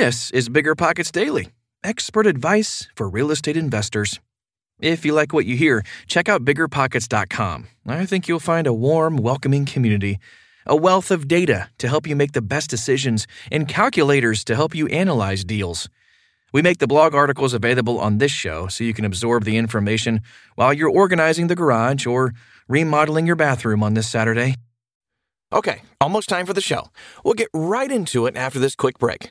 This is Bigger Pockets Daily, expert advice for real estate investors. If you like what you hear, check out biggerpockets.com. I think you'll find a warm, welcoming community, a wealth of data to help you make the best decisions, and calculators to help you analyze deals. We make the blog articles available on this show so you can absorb the information while you're organizing the garage or remodeling your bathroom on this Saturday. Okay, almost time for the show. We'll get right into it after this quick break.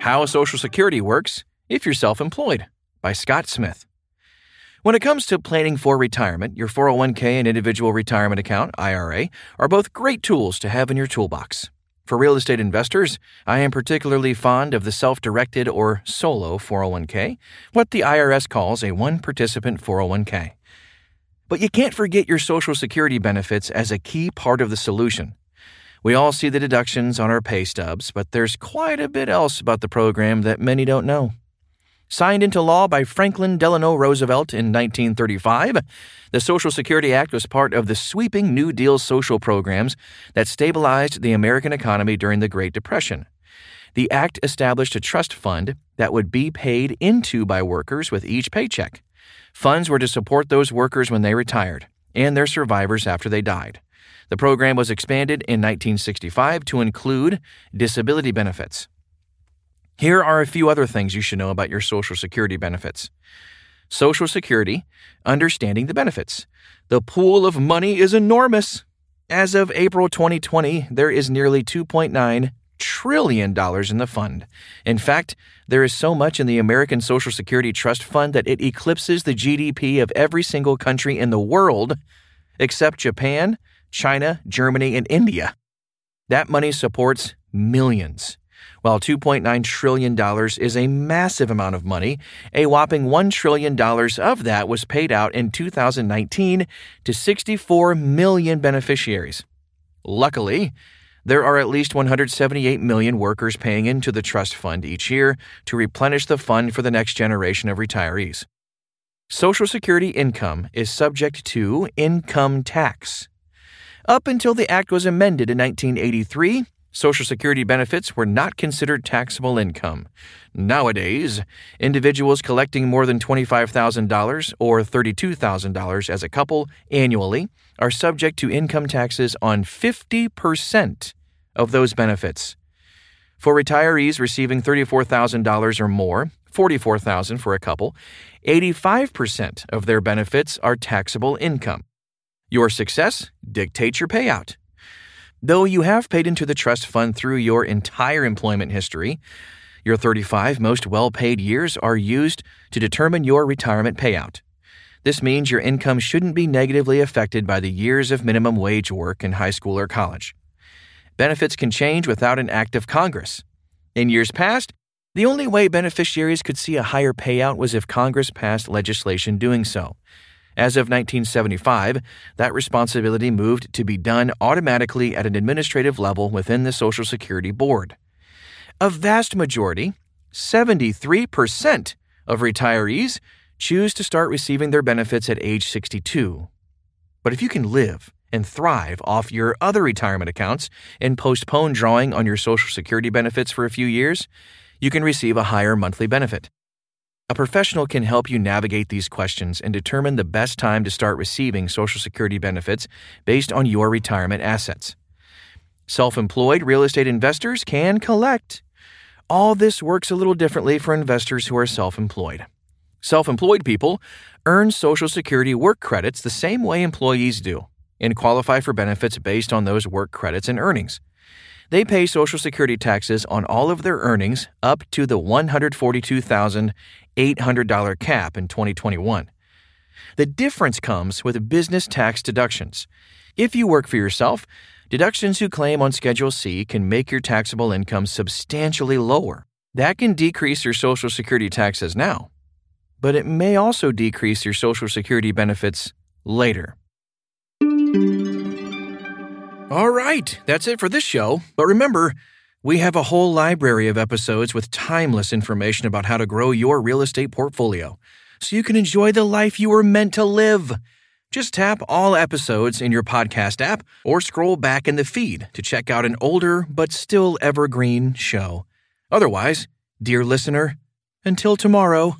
How Social Security Works If You're Self Employed by Scott Smith. When it comes to planning for retirement, your 401k and individual retirement account, IRA, are both great tools to have in your toolbox. For real estate investors, I am particularly fond of the self directed or solo 401k, what the IRS calls a oh one participant 401k. But you can't forget your Social Security benefits as a key part of the solution. We all see the deductions on our pay stubs, but there's quite a bit else about the program that many don't know. Signed into law by Franklin Delano Roosevelt in 1935, the Social Security Act was part of the sweeping New Deal social programs that stabilized the American economy during the Great Depression. The Act established a trust fund that would be paid into by workers with each paycheck. Funds were to support those workers when they retired and their survivors after they died. The program was expanded in 1965 to include disability benefits. Here are a few other things you should know about your Social Security benefits. Social Security, understanding the benefits. The pool of money is enormous. As of April 2020, there is nearly $2.9 trillion in the fund. In fact, there is so much in the American Social Security Trust Fund that it eclipses the GDP of every single country in the world except Japan, China, Germany, and India. That money supports millions. While $2.9 trillion is a massive amount of money, a whopping $1 trillion of that was paid out in 2019 to 64 million beneficiaries. Luckily, there are at least 178 million workers paying into the trust fund each year to replenish the fund for the next generation of retirees. Social Security income is subject to income tax. Up until the Act was amended in 1983, Social Security benefits were not considered taxable income. Nowadays, individuals collecting more than $25,000 or $32,000 as a couple annually are subject to income taxes on 50% of those benefits. For retirees receiving $34,000 or more, $44,000 for a couple, 85% of their benefits are taxable income. Your success dictates your payout. Though you have paid into the trust fund through your entire employment history, your 35 most well paid years are used to determine your retirement payout. This means your income shouldn't be negatively affected by the years of minimum wage work in high school or college. Benefits can change without an act of Congress. In years past, the only way beneficiaries could see a higher payout was if Congress passed legislation doing so. As of 1975, that responsibility moved to be done automatically at an administrative level within the Social Security Board. A vast majority, 73%, of retirees choose to start receiving their benefits at age 62. But if you can live and thrive off your other retirement accounts and postpone drawing on your Social Security benefits for a few years, you can receive a higher monthly benefit. A professional can help you navigate these questions and determine the best time to start receiving Social Security benefits based on your retirement assets. Self employed real estate investors can collect. All this works a little differently for investors who are self employed. Self employed people earn Social Security work credits the same way employees do and qualify for benefits based on those work credits and earnings. They pay Social Security taxes on all of their earnings up to the $142,800 cap in 2021. The difference comes with business tax deductions. If you work for yourself, deductions you claim on Schedule C can make your taxable income substantially lower. That can decrease your Social Security taxes now, but it may also decrease your Social Security benefits later. All right, that's it for this show. But remember, we have a whole library of episodes with timeless information about how to grow your real estate portfolio so you can enjoy the life you were meant to live. Just tap all episodes in your podcast app or scroll back in the feed to check out an older but still evergreen show. Otherwise, dear listener, until tomorrow.